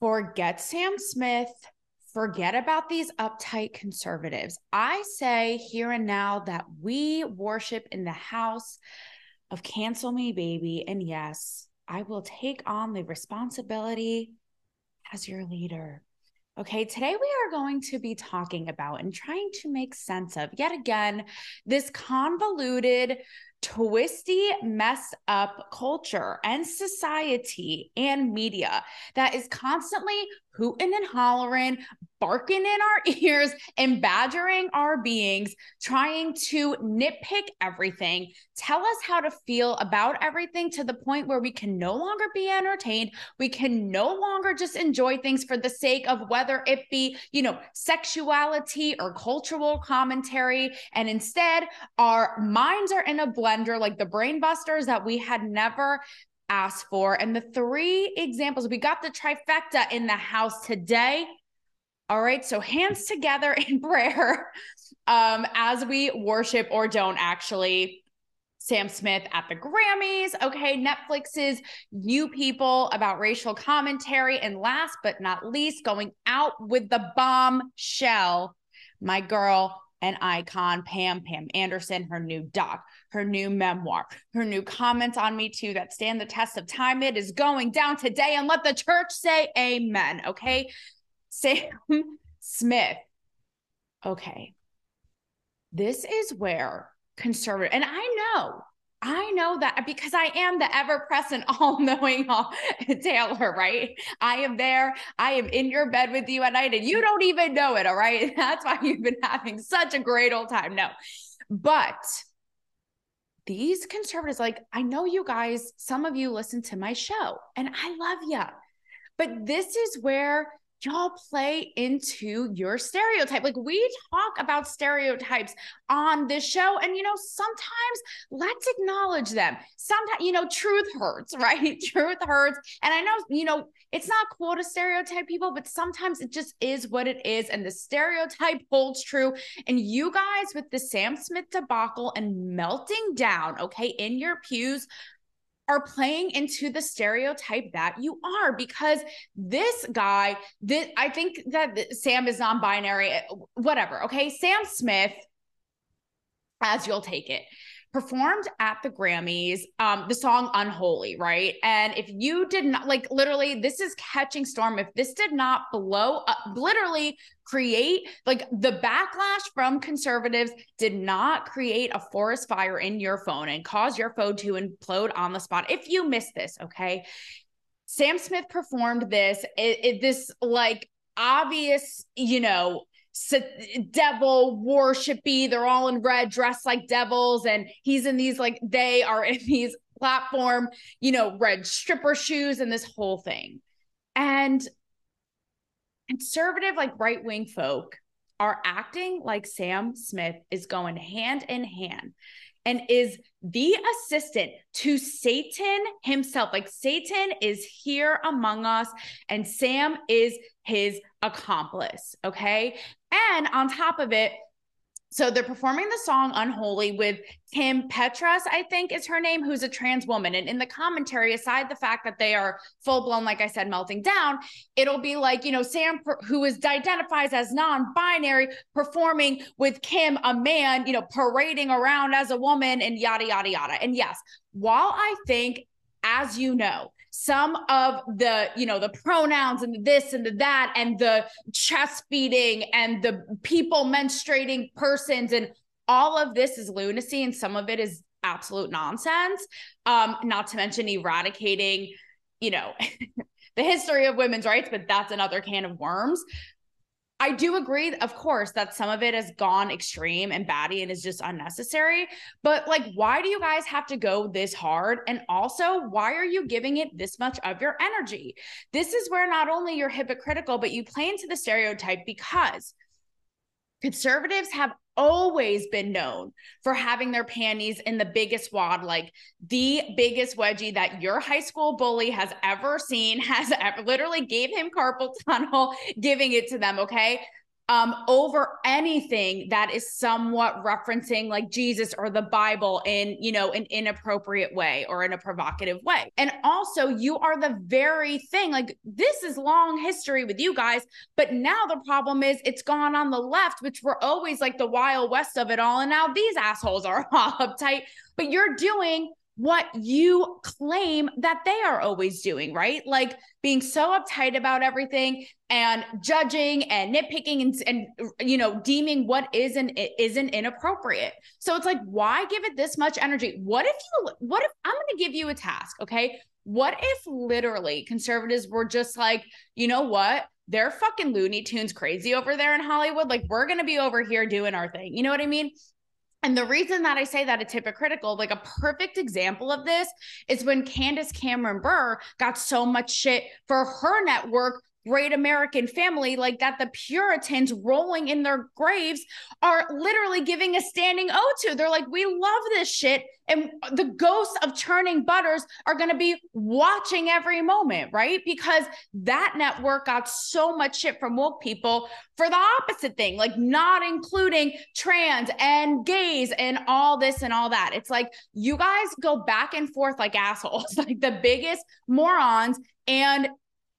forget Sam Smith, forget about these uptight conservatives. I say here and now that we worship in the house of cancel me, baby. And yes, I will take on the responsibility as your leader. Okay, today we are going to be talking about and trying to make sense of yet again this convoluted, twisty, messed up culture and society and media that is constantly hooting and hollering, barking in our ears, and badgering our beings, trying to nitpick everything, tell us how to feel about everything to the point where we can no longer be entertained. We can no longer just enjoy things for the sake of whether it be, you know, sexuality or cultural commentary. And instead, our minds are in a blender like the brain busters that we had never asked for. And the three examples, we got the trifecta in the house today. All right. So hands together in prayer um, as we worship or don't actually. Sam Smith at the Grammys. Okay. Netflix's You People about racial commentary. And last but not least, going out with the bombshell, my girl, an icon, Pam Pam Anderson, her new doc, her new memoir, her new comments on Me Too that stand the test of time. It is going down today, and let the church say amen. Okay. Sam Smith. Okay. This is where conservative, and I know I know that uh, because I am the ever present, all knowing Taylor, right? I am there. I am in your bed with you at night and you don't even know it. All right. That's why you've been having such a great old time. No, but these conservatives, like, I know you guys, some of you listen to my show and I love you, but this is where y'all play into your stereotype. Like we talk about stereotypes on this show, and you know, sometimes let's acknowledge them. Sometimes, you know, truth hurts, right? truth hurts. And I know, you know, it's not cool to stereotype people, but sometimes it just is what it is. And the stereotype holds true. And you guys, with the Sam Smith debacle and melting down, okay, in your pews, are playing into the stereotype that you are because this guy this i think that sam is non-binary eh, whatever okay? Sam smith as you'll take it performed at the Grammys um the song Unholy, right? And if you did not like literally this is catching storm if this did not blow up literally create like the backlash from conservatives did not create a forest fire in your phone and cause your phone to implode on the spot. If you missed this, okay? Sam Smith performed this it, it, this like obvious, you know, devil worshipy. They're all in red, dressed like devils, and he's in these like they are in these platform, you know, red stripper shoes and this whole thing. And conservative, like right wing folk are acting like Sam Smith is going hand in hand and is the assistant to Satan himself. Like Satan is here among us, and Sam is his accomplice. Okay. And on top of it, so they're performing the song Unholy with Kim Petras, I think is her name, who's a trans woman. And in the commentary, aside the fact that they are full blown, like I said, melting down, it'll be like, you know, Sam, who is identifies as non binary, performing with Kim, a man, you know, parading around as a woman and yada, yada, yada. And yes, while I think, as you know, some of the you know the pronouns and the this and the that and the chest beating and the people menstruating persons and all of this is lunacy and some of it is absolute nonsense. Um not to mention eradicating you know the history of women's rights but that's another can of worms I do agree, of course, that some of it has gone extreme and batty and is just unnecessary. But like, why do you guys have to go this hard? And also, why are you giving it this much of your energy? This is where not only you're hypocritical, but you play into the stereotype because conservatives have always been known for having their panties in the biggest wad, like the biggest wedgie that your high school bully has ever seen, has ever literally gave him carpal tunnel, giving it to them. Okay. Um, over anything that is somewhat referencing like Jesus or the Bible in, you know, an inappropriate way or in a provocative way. And also, you are the very thing, like this is long history with you guys, but now the problem is it's gone on the left, which were always like the wild west of it all. And now these assholes are all uptight, but you're doing what you claim that they are always doing, right? Like being so uptight about everything and judging and nitpicking and, and you know deeming what is and isn't inappropriate. So it's like, why give it this much energy? What if you? What if I'm going to give you a task? Okay, what if literally conservatives were just like, you know what? They're fucking Looney Tunes crazy over there in Hollywood. Like, we're going to be over here doing our thing. You know what I mean? And the reason that I say that it's hypocritical, like a perfect example of this is when Candace Cameron Bure got so much shit for her network great American family, like that the Puritans rolling in their graves are literally giving a standing O to. They're like, we love this shit. And the ghosts of churning butters are going to be watching every moment, right? Because that network got so much shit from woke people for the opposite thing, like not including trans and gays and all this and all that. It's like you guys go back and forth like assholes, like the biggest morons. And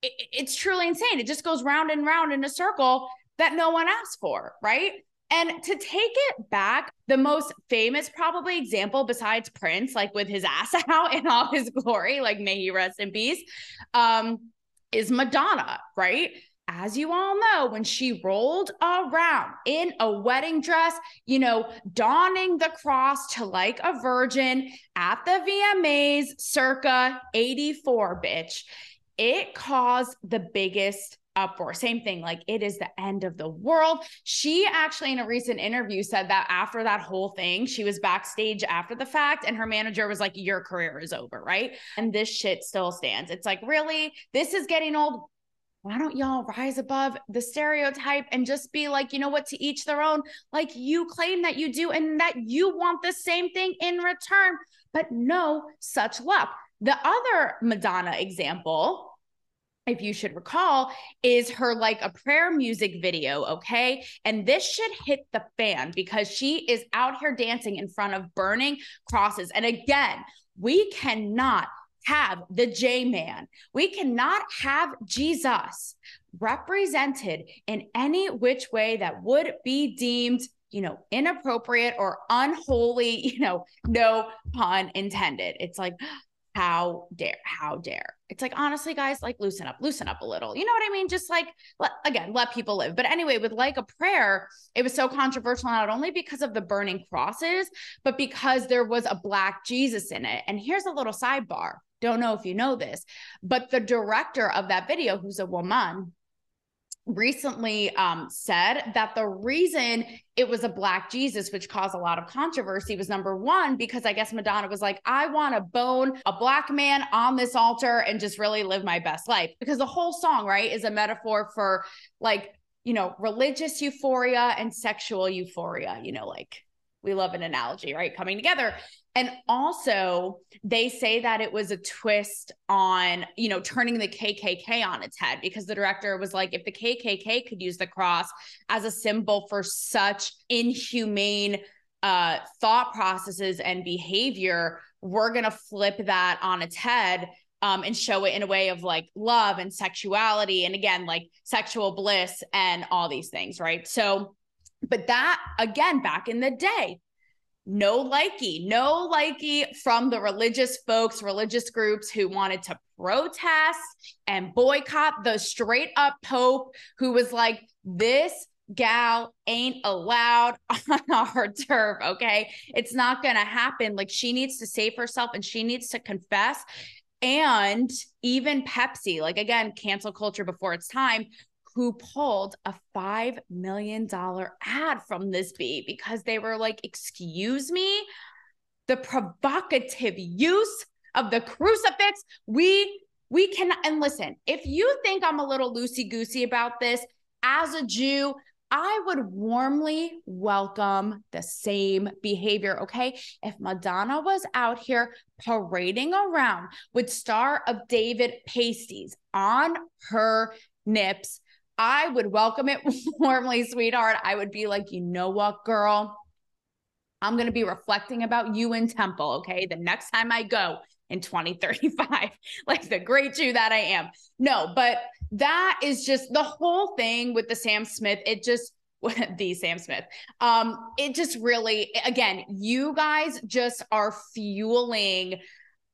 it, it's truly insane. It just goes round and round in a circle that no one asked for, right? And to take it back, the most famous probably example besides Prince, like with his ass out in all his glory, like may he rest in peace, um, is Madonna, right? As you all know, when she rolled around in a wedding dress, you know, donning the cross to like a virgin at the VMAs circa 84, bitch it caused the biggest uproar. Same thing, like it is the end of the world. She actually, in a recent interview, said that after that whole thing, she was backstage after the fact, and her manager was like, Your career is over, right? And this shit still stands. It's like, really? This is getting old. Why don't y'all rise above the stereotype and just be like, you know what, to each their own? Like you claim that you do and that you want the same thing in return, but no such luck. The other Madonna example, if you should recall, is her like a prayer music video. Okay. And this should hit the fan because she is out here dancing in front of burning crosses. And again, we cannot have the J man, we cannot have Jesus represented in any which way that would be deemed you know, inappropriate or unholy, you know, no pun intended. It's like, how dare how dare it's like honestly guys like loosen up loosen up a little you know what i mean? Just like let, again let people live. But anyway with like a prayer it was so controversial not only because of the burning crosses but because there was a black jesus in it. And here's a little sidebar. Don't know if you know this but the director of that video who's a woman recently um, said that the reason it was a black Jesus, which caused a lot of controversy, was number one, because I guess Madonna was like, I want to bone a black man on this altar and just really live my best life. Because the whole song, right, is a metaphor for like, you know, religious euphoria and sexual euphoria, you know, like we love an analogy, right? Coming together. And also, they say that it was a twist on, you know, turning the KKK on its head because the director was like, if the KKK could use the cross as a symbol for such inhumane uh, thought processes and behavior, we're going to flip that on its head um, and show it in a way of like love and sexuality. And again, like sexual bliss and all these things, right? So, but that again, back in the day, no likey, no likey from the religious folks, religious groups who wanted to protest and boycott the straight up Pope who was like, this gal ain't allowed on our turf. Okay. It's not going to happen. Like she needs to save herself and she needs to confess. And even Pepsi, like again, cancel culture before its time, who pulled a $5 million ad from this bee because they were like, excuse me, the provocative use of the crucifix. We we can and listen, if you think I'm a little loosey goosey about this, as a Jew, I would warmly welcome the same behavior. Okay. If Madonna was out here parading around with Star of David pasties on her nips, I would welcome it warmly, sweetheart. I would be like, you know what, girl? I'm going to be reflecting about you in Temple, okay? The next time I go in 2035, like the great Jew that I am. No, but that is just the whole thing with the Sam Smith. It just, the Sam Smith. Um, it just really, again, you guys just are fueling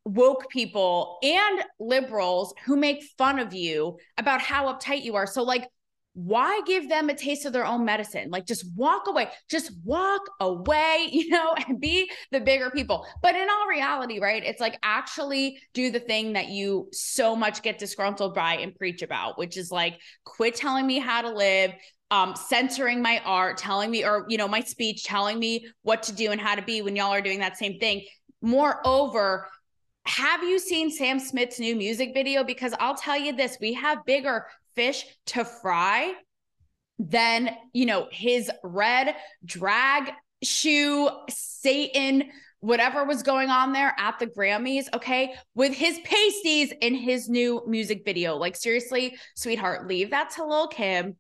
woke people and liberals who make fun of you about how uptight you are. So, like, why give them a taste of their own medicine? Like, just walk away, just walk away, you know, and be the bigger people. But in all reality, right, it's like actually do the thing that you so much get disgruntled by and preach about, which is like, quit telling me how to live, um, censoring my art, telling me, or, you know, my speech, telling me what to do and how to be when y'all are doing that same thing. Moreover, have you seen Sam Smith's new music video? Because I'll tell you this, we have bigger fish to fry than, you know, his red drag shoe, Satan, whatever was going on there at the Grammys, okay, with his pasties in his new music video. Like, seriously, sweetheart, leave that to Lil Kim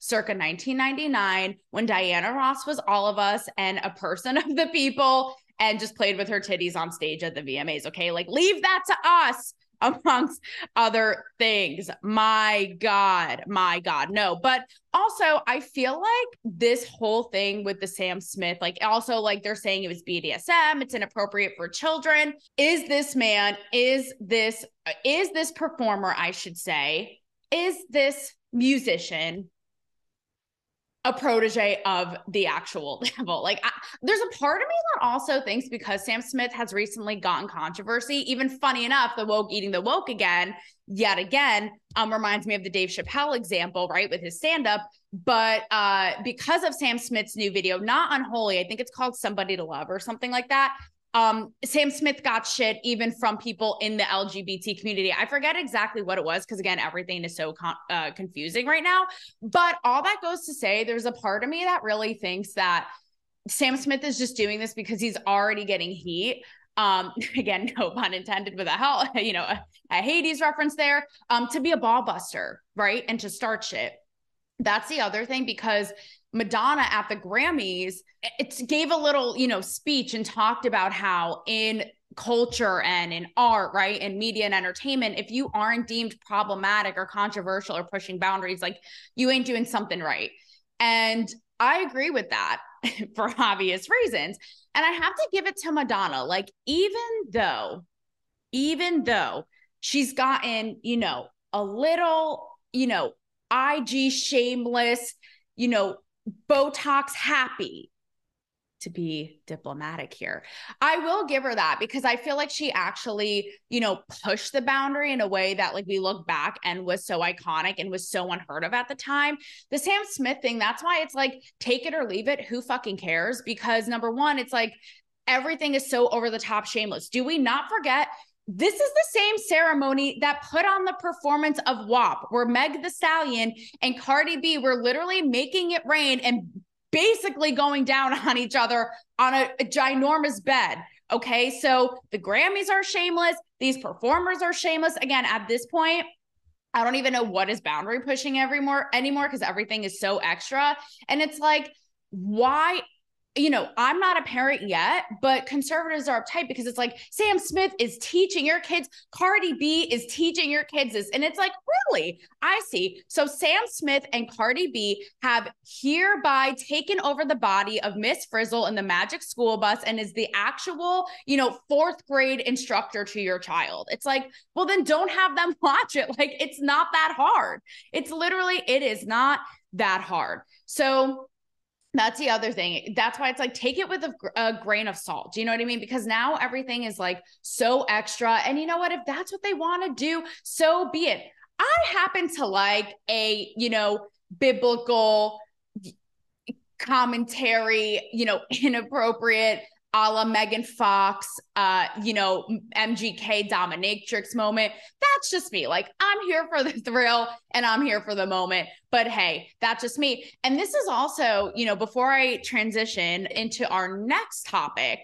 circa 1999 when Diana Ross was all of us and a person of the people and just played with her titties on stage at the VMAs. Okay. Like, leave that to us amongst other things. My God, my God, no. But also, I feel like this whole thing with the Sam Smith, like, also, like, they're saying it was BDSM, it's inappropriate for children. Is this man, is this, uh, is this performer, I should say, is this musician a protege of the actual devil. Like, I, there's a part of me that also thinks because Sam Smith has recently gotten controversy, even funny enough, the woke eating the woke again, yet again, um, reminds me of the Dave Chappelle example, right, with his stand up. But uh, because of Sam Smith's new video, not unholy, I think it's called Somebody to Love or something like that um, Sam Smith got shit even from people in the LGBT community. I forget exactly what it was because again, everything is so con- uh, confusing right now. But all that goes to say, there's a part of me that really thinks that Sam Smith is just doing this because he's already getting heat. Um, again, no pun intended with a hell, you know, a, a Hades reference there. Um, to be a ball buster, right, and to start shit. That's the other thing because Madonna at the Grammys, it gave a little, you know, speech and talked about how in culture and in art, right, and media and entertainment, if you aren't deemed problematic or controversial or pushing boundaries, like you ain't doing something right. And I agree with that for obvious reasons. And I have to give it to Madonna. Like, even though, even though she's gotten, you know, a little, you know, IG shameless, you know, Botox happy to be diplomatic here. I will give her that because I feel like she actually, you know, pushed the boundary in a way that like we look back and was so iconic and was so unheard of at the time. The Sam Smith thing, that's why it's like take it or leave it, who fucking cares? Because number 1, it's like everything is so over the top shameless. Do we not forget this is the same ceremony that put on the performance of WAP, where Meg the Stallion and Cardi B were literally making it rain and basically going down on each other on a, a ginormous bed. Okay. So the Grammys are shameless. These performers are shameless. Again, at this point, I don't even know what is boundary pushing every more anymore because everything is so extra. And it's like, why you know, I'm not a parent yet, but conservatives are uptight because it's like Sam Smith is teaching your kids, Cardi B is teaching your kids this. And it's like, really? I see. So Sam Smith and Cardi B have hereby taken over the body of Miss Frizzle in the Magic School Bus and is the actual, you know, fourth grade instructor to your child. It's like, well, then don't have them watch it. Like, it's not that hard. It's literally, it is not that hard. So, that's the other thing. That's why it's like take it with a, a, grain of salt. Do you know what I mean? Because now everything is like so extra. And you know what? If that's what they want to do, so be it. I happen to like a, you know, biblical commentary, you know, inappropriate a la Megan Fox, uh, you know, MGK dominatrix moment. That's just me. Like, I'm here for the thrill and I'm here for the moment. But hey, that's just me. And this is also, you know, before I transition into our next topic,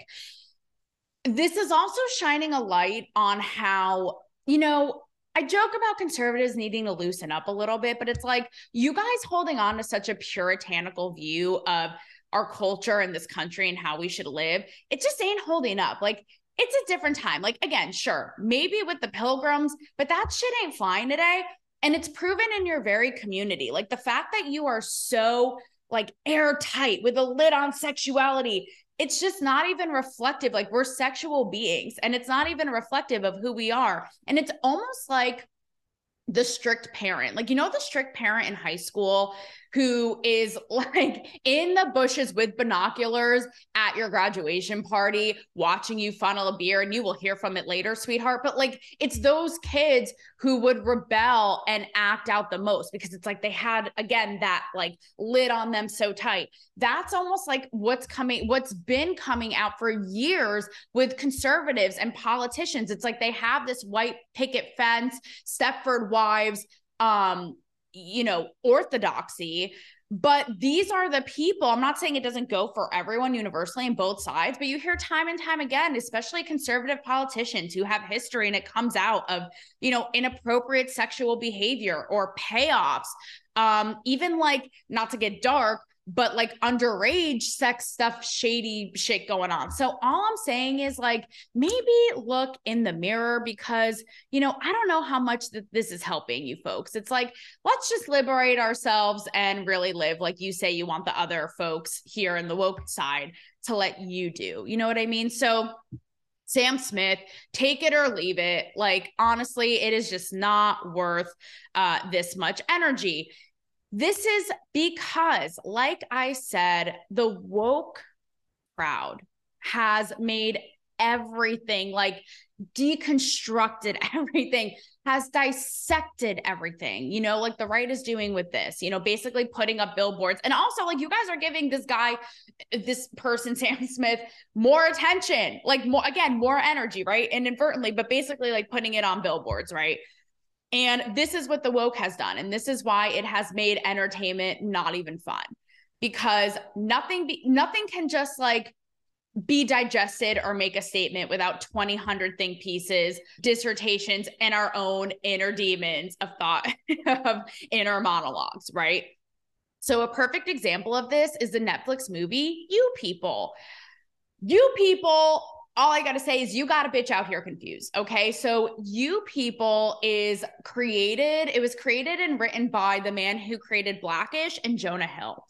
this is also shining a light on how, you know, I joke about conservatives needing to loosen up a little bit, but it's like you guys holding on to such a puritanical view of our culture in this country and how we should live. It just ain't holding up. Like it's a different time. Like again, sure, maybe with the pilgrims, but that shit ain't flying today. And it's proven in your very community. Like the fact that you are so like airtight with a lid on sexuality it's just not even reflective. Like we're sexual beings and it's not even reflective of who we are. And it's almost like the strict parent. Like, you know, the strict parent in high school who is like in the bushes with binoculars at your graduation party, watching you funnel a beer, and you will hear from it later, sweetheart. But like, it's those kids who would rebel and act out the most because it's like they had, again, that like lid on them so tight. That's almost like what's coming, what's been coming out for years with conservatives and politicians. It's like they have this white picket fence, Stepford wives, um, you know, orthodoxy. But these are the people. I'm not saying it doesn't go for everyone universally in both sides, but you hear time and time again, especially conservative politicians who have history and it comes out of, you know, inappropriate sexual behavior or payoffs. Um, even like, not to get dark, but like underage sex stuff, shady shit going on. So all I'm saying is like maybe look in the mirror because, you know, I don't know how much that this is helping you folks. It's like, let's just liberate ourselves and really live like you say you want the other folks here in the woke side to let you do. You know what I mean? So Sam Smith, take it or leave it. Like, honestly, it is just not worth uh, this much energy. This is because, like I said, the woke crowd has made everything like deconstructed everything has dissected everything you know like the right is doing with this you know basically putting up billboards. And also like you guys are giving this guy this person sam smith more attention like more again more energy right and inadvertently but basically like putting it on billboards right and this is what the woke has done. And this is why it has made entertainment not even fun. Because nothing, be, nothing can just like be digested or make a statement without 20 100 think pieces dissertations and our own inner demons of thought of inner monologues right? So a perfect example of this is the netflix movie you people. You people all I got to say is you got a bitch out here confused. Okay. So, You People is created, it was created and written by the man who created Blackish and Jonah Hill.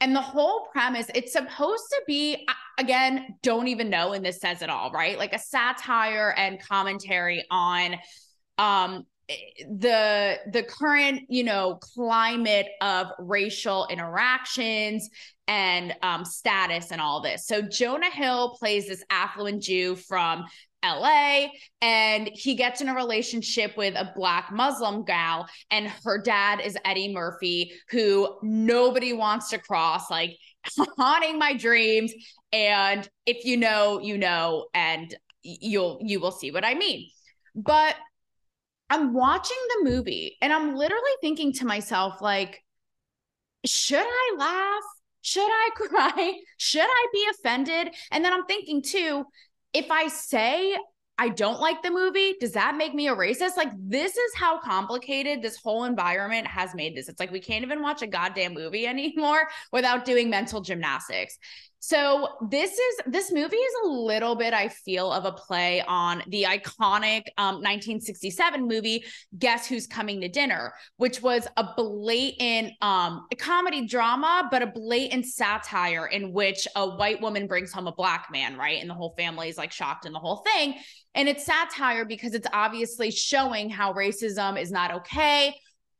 And the whole premise, it's supposed to be, again, don't even know, and this says it all, right? Like a satire and commentary on um the the current you know climate of racial interactions and um, status and all this. So jonah hill plays this affluent jew from LA and he gets in a relationship with a black Muslim gal and her dad is Eddie Murphy who nobody wants to cross like haunting my dreams. And if you know you know and you'll you will see what I mean. But I'm watching the movie and I'm literally thinking to myself, like, should I laugh? Should I cry? Should I be offended? And then I'm thinking too, if I say I don't like the movie, does that make me a racist? Like, this is how complicated this whole environment has made this. It's like we can't even watch a goddamn movie anymore without doing mental gymnastics. So this is this movie is a little bit, I feel, of a play on the iconic um, 1967 movie Guess Who's Coming to Dinner, which was a blatant um, a comedy drama, but a blatant satire in which a white woman brings home a black man, right? And the whole family is like shocked in the whole thing. And it's satire because it's obviously showing how racism is not okay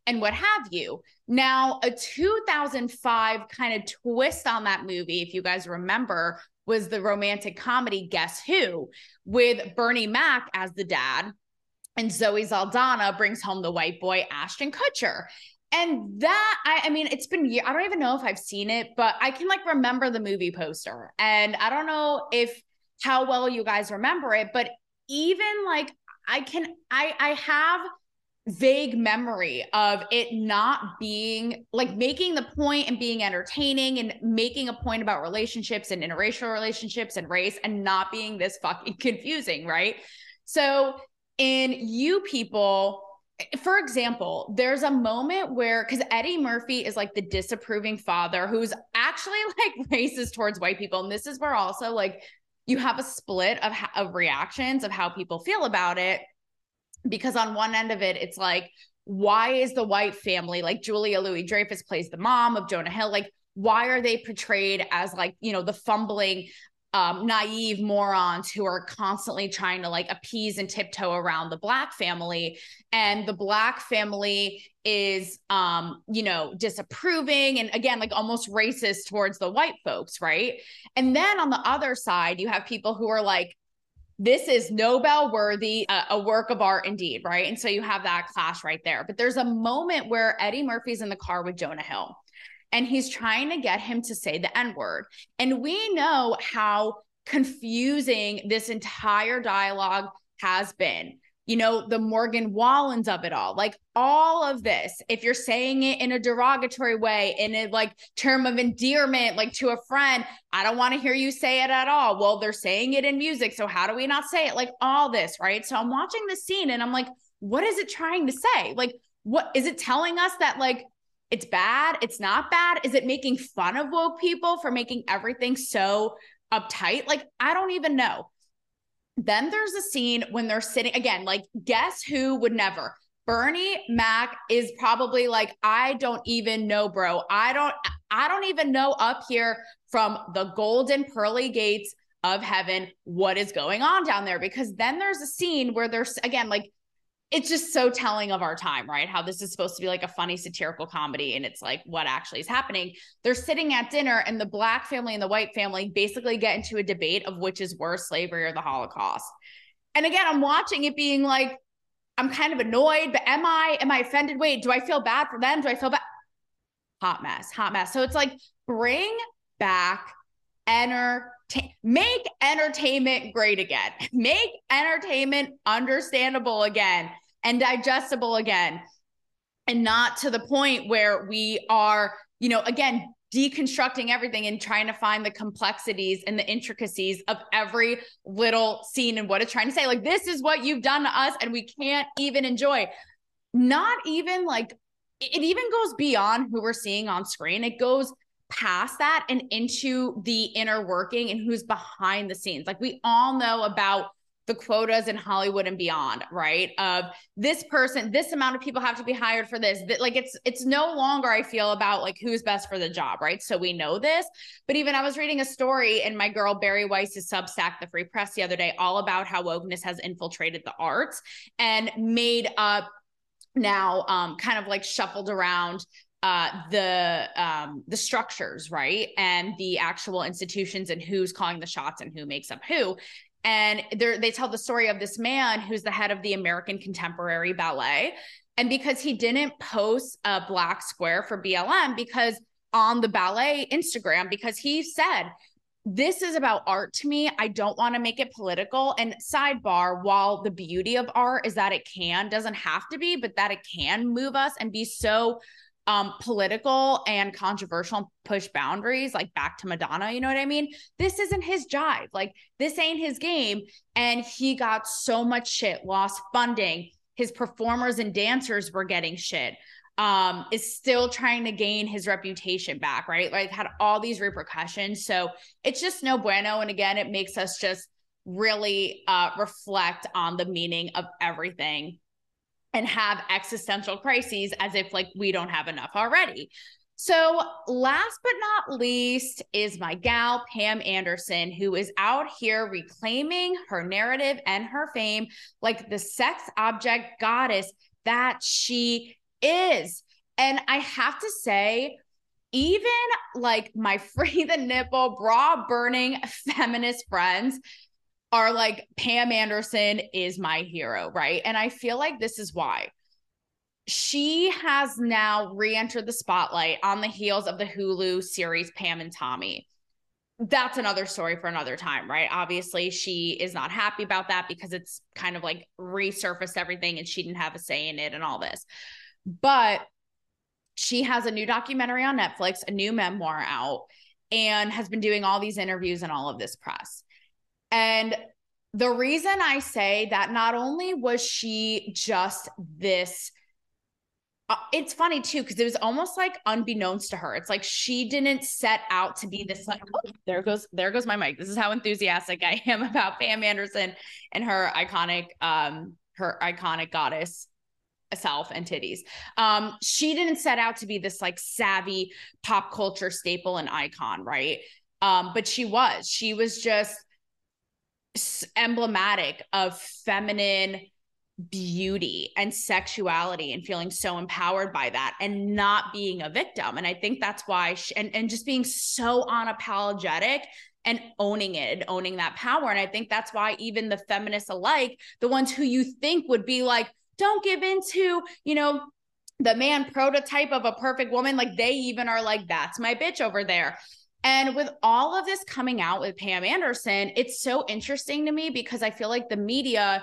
and what have you. Now, a 2005 kind of twist on that movie, if you guys remember, was the romantic comedy Guess Who with Bernie Mac as the dad. And Zoe Saldana brings home the white boy, Ashton Kutcher. And that, I, I mean, it's been, I don't even know if I've seen it, but I can like remember the movie poster. And I don't know if how well you guys remember it, but even like I can, I, I have vague memory of it not being like making the point and being entertaining and making a point about relationships and interracial relationships and race and not being this fucking confusing, right? So in you people, for example, there's a moment where because Eddie Murphy is like the disapproving father who's actually like racist towards white people. And this is where also like you have a split of, of reactions of how people feel about it. Because on one end of it, it's like, why is the white family like Julia Louis Dreyfus plays the mom of Jonah Hill? Like, why are they portrayed as like, you know, the fumbling um, naive morons who are constantly trying to like appease and tiptoe around the black family and the black family is um you know disapproving and again like almost racist towards the white folks right and then on the other side you have people who are like this is Nobel worthy, uh, a work of art indeed, right? And so you have that clash right there. But there's a moment where Eddie Murphy's in the car with Jonah Hill and he's trying to get him to say the N word. And we know how confusing this entire dialogue has been. You know, the Morgan Wallens of it all, like all of this. If you're saying it in a derogatory way, in a like term of endearment, like to a friend, I don't want to hear you say it at all. Well, they're saying it in music. So how do we not say it? Like all this, right? So I'm watching the scene and I'm like, what is it trying to say? Like, what is it telling us that like it's bad, it's not bad? Is it making fun of woke people for making everything so uptight? Like, I don't even know. Then there's a scene when they're sitting again, like, guess who would never? Bernie Mac is probably like, I don't even know, bro. I don't, I don't even know up here from the golden pearly gates of heaven what is going on down there. Because then there's a scene where there's again, like it's just so telling of our time, right? How this is supposed to be like a funny satirical comedy and it's like what actually is happening. They're sitting at dinner and the black family and the white family basically get into a debate of which is worse, slavery or the Holocaust. And again, I'm watching it being like, I'm kind of annoyed, but am I am I offended? Wait, do I feel bad for them? Do I feel bad? Hot mess, hot mess. So it's like bring back enter make entertainment great again. Make entertainment understandable again and digestible again. And not to the point where we are, you know, again, deconstructing everything and trying to find the complexities and the intricacies of every little scene and what it's trying to say. Like, this is what you've done to us, and we can't even enjoy. Not even like it even goes beyond who we're seeing on screen. It goes past that and into the inner working and who's behind the scenes. Like we all know about the quotas in Hollywood and beyond, right? Of this person, this amount of people have to be hired for this. That like it's it's no longer I feel about like who's best for the job, right? So we know this. But even I was reading a story in my girl Bari Weiss's Substack, The Free Press, the other day, all about how wokeness has infiltrated the arts and made up now um kind of like shuffled around uh, the um, the structures, right, and the actual institutions and who's calling the shots and who makes up who. And they tell the story of this man who's the head of the American Contemporary Ballet, and because he didn't post a black square for BLM, because on the ballet Instagram, because he said this is about art to me. I don't want to make it political. And sidebar, while the beauty of art is that it can, doesn't have to be, but that it can move us and be so um political and controversial push boundaries like back to madonna you know what i mean? This isn't his jive. Like this ain't his game. And he got so much shit lost funding. His performers and dancers were getting shit. Um is still trying to gain his reputation back right? Like had all these repercussions. So it's just no bueno. And again it makes us just really uh reflect on the meaning of everything and have existential crises as if like we don't have enough already. So, last but not least is my gal, Pam Anderson, who is out here reclaiming her narrative and her fame like the sex object goddess that she is. And I have to say, even like my free the nipple, bra burning feminist friends are like Pam Anderson is my hero, right? And I feel like this is why. She has now re entered the spotlight on the heels of the Hulu series Pam and Tommy. That's another story for another time, right? Obviously, she is not happy about that because it's kind of like resurfaced everything and she didn't have a say in it and all this. But she has a new documentary on Netflix, a new memoir out, and has been doing all these interviews and all of this press. And the reason I say that not only was she just this uh, it's funny too because it was almost like unbeknownst to her. It's like she didn't set out to be this like oh, there goes there goes my mic. This is how enthusiastic i am about pam anderson and her iconic um her iconic goddess self and titties. Um she didn't set out to be this like savvy pop culture staple and icon right? Um but she was. She was just emblematic of feminine beauty and sexuality and feeling so empowered by that and not being a victim. And i think that's why she, and and just being so unapologetic and owning it and owning that power. And i think that's why even the feminists alike the ones who you think would be like don't give into you know the man prototype of a perfect woman like they even are like that's my bitch over there and with all of this coming out with Pam Anderson, it's so interesting to me because I feel like the media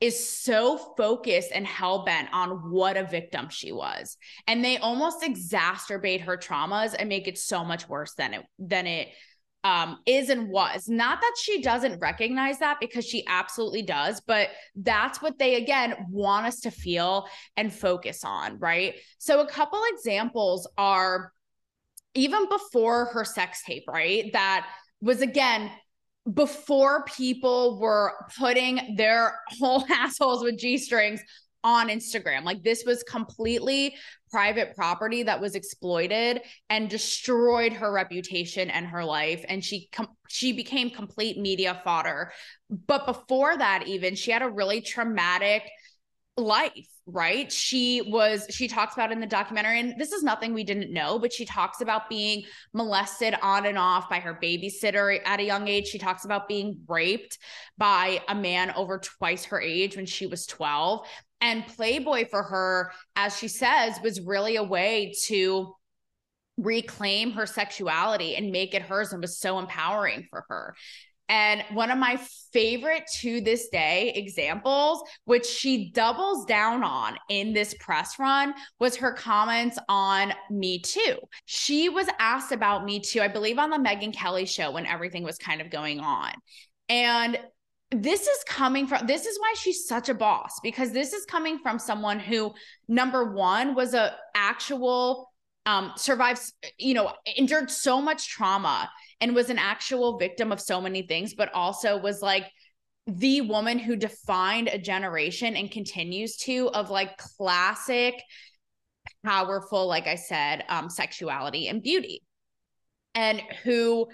is so focused and hell bent on what a victim she was. And they almost exacerbate her traumas and make it so much worse than it than it um, is and was. Not that she doesn't recognize that because she absolutely does, but that's what they again want us to feel and focus on, right? So a couple examples are even before her sex tape, right? That was again before people were putting their whole assholes with G strings on Instagram. Like this was completely private property that was exploited and destroyed her reputation and her life and she com- she became complete media fodder. But before that even she had a really traumatic life right? She was she talks about in the documentary and this is nothing we didn't know but she talks about being molested on and off by her babysitter at a young age. She talks about being raped by a man over twice her age when she was 12 and playboy for her as she says was really a way to reclaim her sexuality and make it hers and was so empowering for her and one of my favorite to this day examples, which she doubles down on in this press run, was her comments on Me Too. She was asked about Me Too, I believe, on the Megyn Kelly show when everything was kind of going on. And this is coming from this is why she's such a boss because this is coming from someone who number one was a actual um survives you know endured so much trauma and was an actual victim of so many things, but also was like the woman who defined a generation and continues to of like classic, powerful, like I said, um, sexuality and beauty. And who,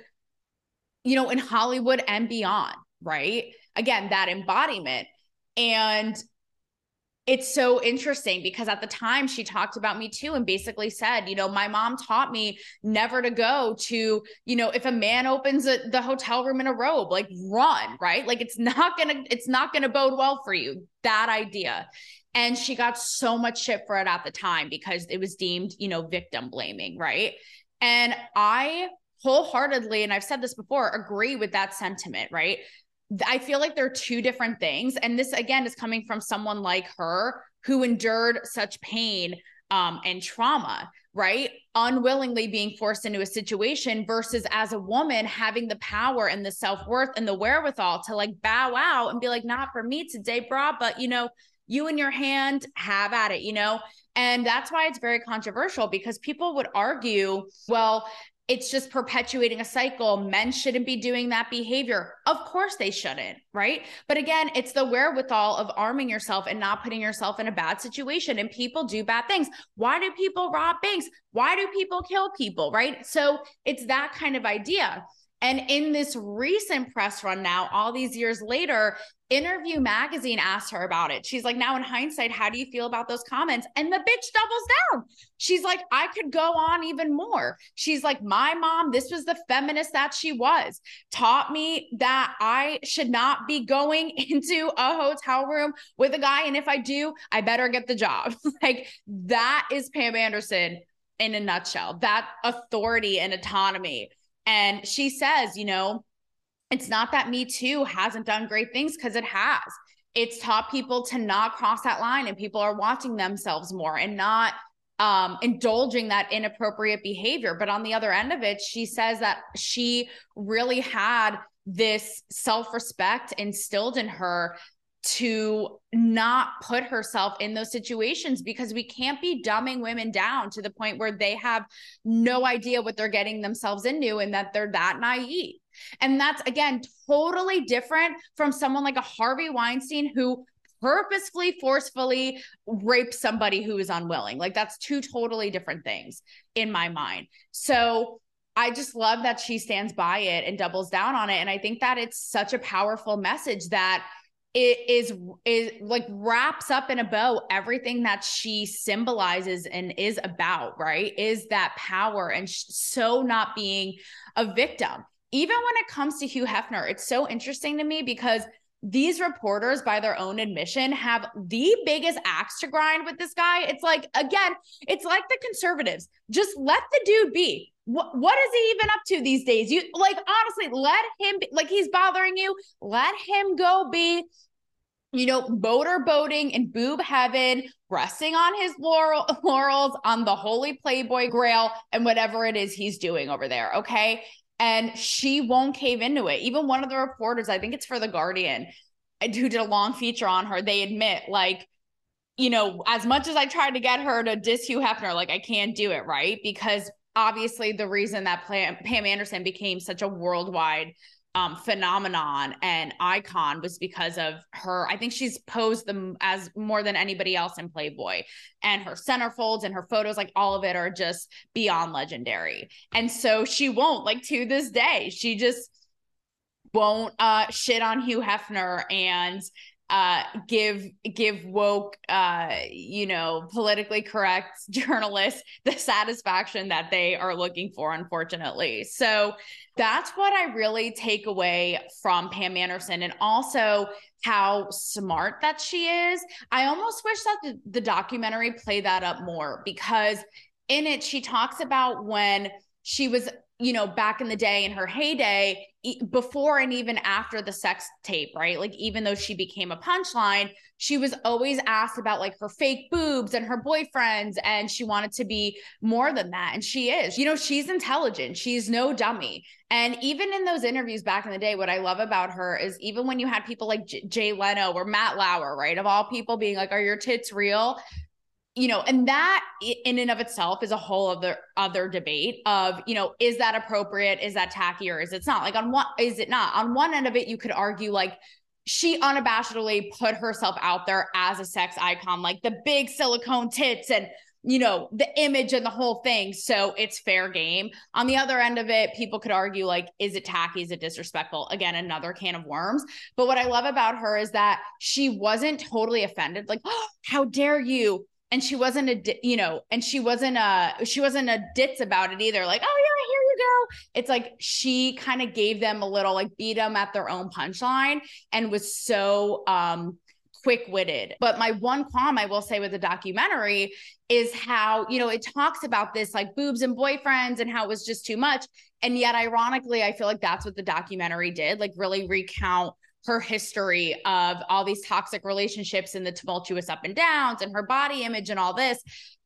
you know, in Hollywood and beyond, right? Again, that embodiment. And it's so interesting because at the time she talked about me too and basically said, you know, my mom taught me never to go to, you know, if a man opens a, the hotel room in a robe, like run, right? Like it's not going to it's not going to bode well for you. That idea. And she got so much shit for it at the time because it was deemed, you know, victim blaming, right? And I wholeheartedly and I've said this before, agree with that sentiment, right? I feel like they're two different things. And this, again, is coming from someone like her who endured such pain um, and trauma, right? Unwillingly being forced into a situation versus as a woman having the power and the self worth and the wherewithal to like bow out and be like, not for me today, brah, but you know, you and your hand, have at it, you know? And that's why it's very controversial because people would argue, well, it's just perpetuating a cycle. Men shouldn't be doing that behavior. Of course they shouldn't, right? But again, it's the wherewithal of arming yourself and not putting yourself in a bad situation. And people do bad things. Why do people rob banks? Why do people kill people, right? So it's that kind of idea. And in this recent press run now, all these years later, Interview Magazine asked her about it. She's like, now in hindsight, how do you feel about those comments? And the bitch doubles down. She's like, I could go on even more. She's like, my mom, this was the feminist that she was, taught me that I should not be going into a hotel room with a guy. And if I do, I better get the job. like, that is Pam Anderson in a nutshell, that authority and autonomy and she says, you know, it's not that Me Too hasn't done great things because it has. It's taught people to not cross that line and people are watching themselves more and not um, indulging that inappropriate behavior. But on the other end of it, she says that she really had this self respect instilled in her to not put herself in those situations because we can't be dumbing women down to the point where they have no idea what they're getting themselves into and that they're that naive. And that's again totally different from someone like a Harvey Weinstein who purposefully forcefully rape somebody who is unwilling. Like that's two totally different things in my mind. So I just love that she stands by it and doubles down on it. And I think that it's such a powerful message that it is is like wraps up in a bow everything that she symbolizes and is about right? Is that power and so not being a victim even when it comes to hugh hefner it's so interesting to me because these reporters, by their own admission, have the biggest axe to grind with this guy. It's like, again, it's like the conservatives. Just let the dude be. What, what is he even up to these days? You like, honestly, let him be, like he's bothering you. Let him go be, you know, motor boating in boob heaven, resting on his laurel, laurels on the holy Playboy grail and whatever it is he's doing over there. Okay and she won't cave into it. Even one of the reporters, I think it's for The Guardian, eh, who did a long feature on her, they admit, like, you know, as much as I tried to get her to diss Hugh Hefner, like, I can't do it, right? Because obviously, the reason that Pam Anderson became such a worldwide um, phenomenon and icon was because of her. I think she's posed them as more than anybody else in Playboy, and her centerfolds and her photos, like all of it, are just beyond legendary. And so she won't, like to this day, she just won't uh, shit on Hugh Hefner and uh, give give woke uh, you know politically correct journalists the satisfaction that they are looking for unfortunately. So that's what i really take away from pam anderson and also how smart that she is. I almost wish that the, the documentary play that up more because in it she talks about when she was you know, back in the day in her heyday, before and even after the sex tape, right? Like, even though she became a punchline, she was always asked about like her fake boobs and her boyfriends, and she wanted to be more than that. And she is, you know, she's intelligent, she's no dummy. And even in those interviews back in the day, what I love about her is even when you had people like J- Jay Leno or Matt Lauer, right, of all people being like, Are your tits real? You know and that in and of itself is a whole other other debate of you know is that appropriate? Is that tacky or is it not? Like on what is it not? On one end of it you could argue like she unabashedly put herself out there as a sex icon like the big silicone tits and you know the image and the whole thing. So it's fair game. On the other end of it people could argue like is it tacky? Is it disrespectful? Again another can of worms. But what i love about her is that she wasn't totally offended like oh, how dare you and she wasn't a you know and she wasn't a she wasn't a ditz about it either. Like oh yeah here you go. It's like she kind of gave them a little like beat them at their own punchline and was so um quick-witted. But my one qualm i will say with the documentary is how you know it talks about this like boobs and boyfriends and how it was just too much. And yet ironically i feel like that's what the documentary did like really recount her history of all these toxic relationships and the tumultuous up and downs and her body image and all this.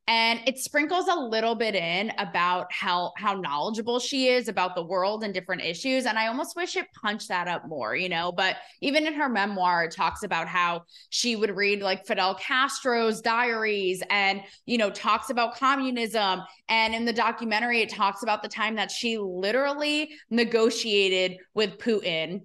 And it sprinkles a little bit in about how how knowledgeable she is about the world and different issues. And i almost wish it punched that up more you know but even in her memoir it talks about how she would read like fidel castro's diaries and you know talks about communism. And in the documentary it talks about the time that she literally negotiated with putin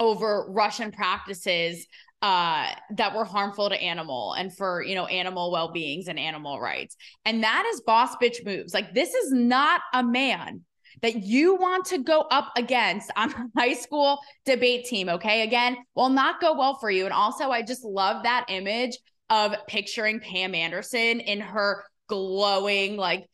over Russian practices uh that were harmful to animal and for you know animal well-beings and animal rights. And that is boss bitch moves. Like this is not a man that you want to go up against on a high school debate team okay? Again will not go well for you. And also i just love that image of picturing pam anderson in her glowing like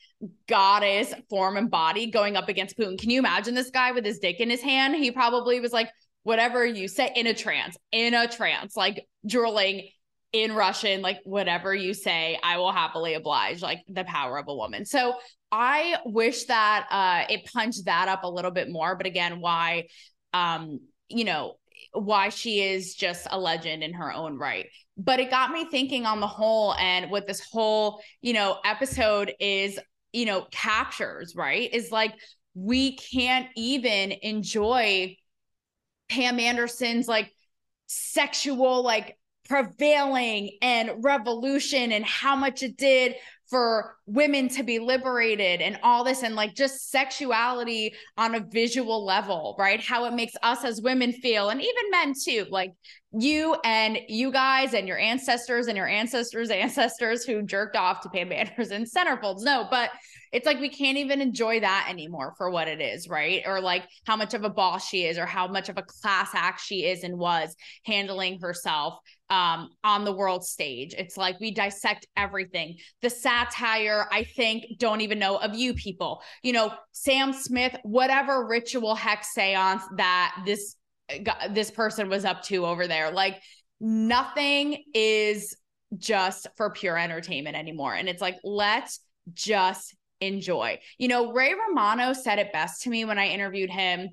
goddess form and body going up against putin. Can you imagine this guy with his dick in his hand? He probably was like whatever you say in a trance, in a trance, like drooling in Russian, like whatever you say, I will happily oblige, like the power of a woman. So I wish that uh it punched that up a little bit more. But again, why um, you know, why she is just a legend in her own right. But it got me thinking on the whole and what this whole, you know, episode is, you know, captures, right? Is like we can't even enjoy Pam Anderson's like sexual like prevailing and revolution and how much it did for women to be liberated and all this and like just sexuality on a visual level, right? How it makes us as women feel and even men too. Like you and you guys and your ancestors and your ancestors' ancestors who jerked off to Pam Anderson centerfolds. No, but it's like we can't even enjoy that anymore for what it is, right? Or like how much of a boss she is or how much of a class act she is and was handling herself um, on the world stage. It's like we dissect everything. The satire, I think, don't even know of you people. You know, Sam Smith, whatever ritual hex seance that this this person was up to over there, like nothing is just for pure entertainment anymore. And it's like, let's just enjoy. You know, Ray Romano said it best to me when I interviewed him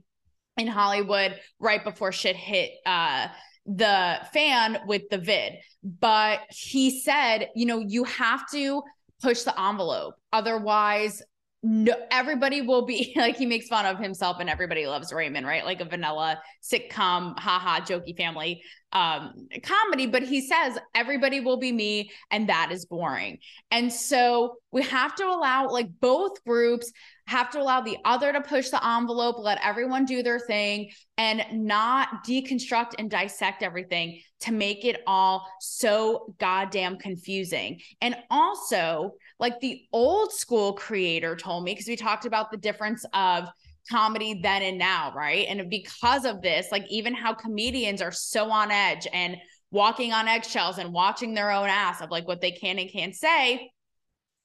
in Hollywood right before shit hit uh the fan with the vid. But he said, you know, you have to push the envelope. Otherwise, no, everybody will be like he makes fun of himself and everybody loves Raymond, right? Like a vanilla sitcom, haha, jokey family um comedy, but he says everybody will be me and that is boring. And so we have to allow like both groups have to allow the other to push the envelope, let everyone do their thing and not deconstruct and dissect everything to make it all so goddamn confusing. And also, like the old school creator told me, because we talked about the difference of comedy then and now, right? And because of this, like even how comedians are so on edge and walking on eggshells and watching their own ass of like what they can and can't say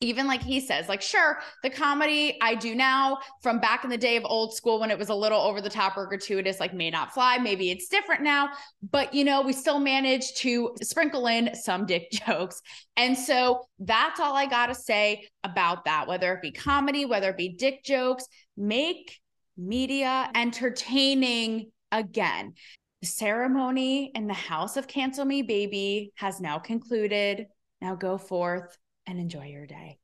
even like he says, like, sure, the comedy I do now from back in the day of old school when it was a little over the top or gratuitous, like, may not fly. Maybe it's different now, but you know, we still manage to sprinkle in some dick jokes. And so that's all I got to say about that, whether it be comedy, whether it be dick jokes, make media entertaining again. The ceremony in the house of Cancel Me Baby has now concluded. Now go forth and enjoy your day.